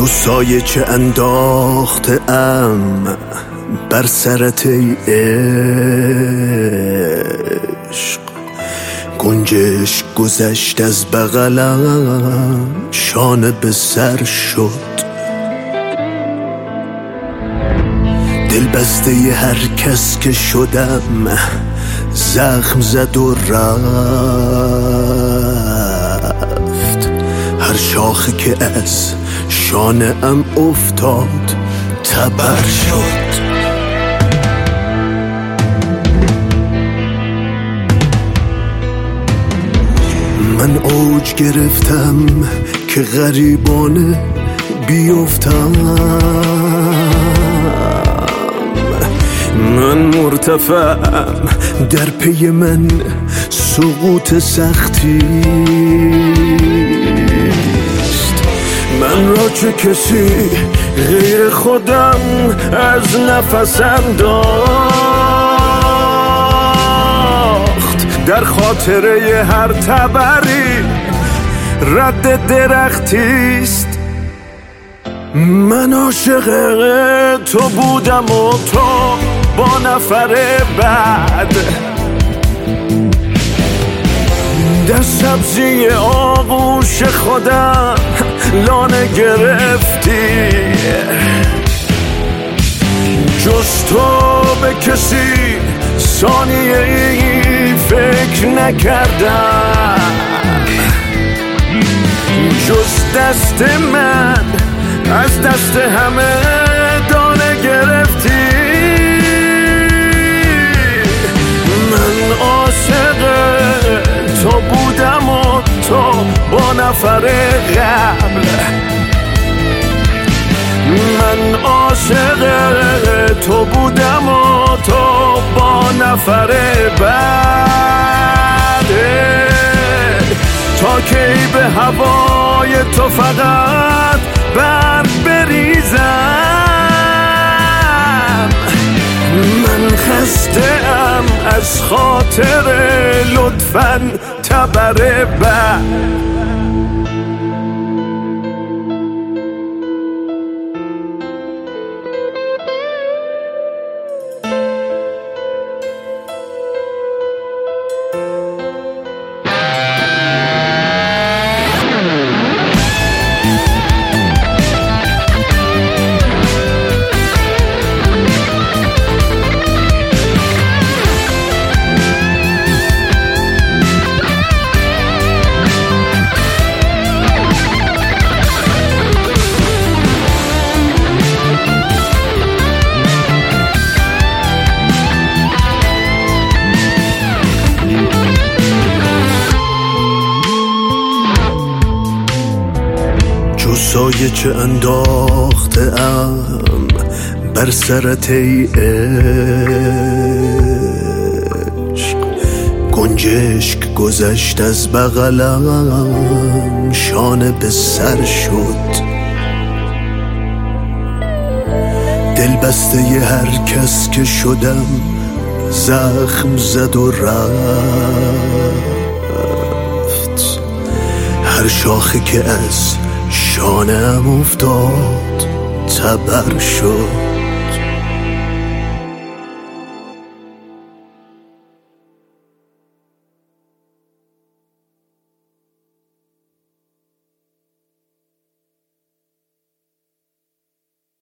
جو سایه چه انداخته ام بر سرت ای عشق. گنجش گذشت از بغلم شانه به سر شد. دل بسته هر کس که شدم زخم زد و رفت. هر شاخه که از شانه ام افتاد تبر شد. من اوج گرفتم که غریبانه بیفتم. من مرتفعم در پی من سقوط سختی. من را چه کسی غیر خودم از نفسم داخت؟ در خاطره هر تبری رد درختیست من عاشق تو بودم و تو با نفر بعد. در سبزی آغوش خودم لانه گرفتی. جز تو به کسی ثانیه ای فکر نکردم. جز دست من از دست همه نفر قبل. من عاشق تو بودم و تو با نفر بعد. تا کی به هوای تو فقط بر بریزم. من خسته ام از خاطر لطفا تبر بعد. سایه چه انداخته ام بر سرت ای عشق. گنجشک گذشت از بغلم شانه به سر شد. دل بسته ی هر کس که شدم زخم زد و رفت. هر شاخه که از شانه ام افتاد تبر شد.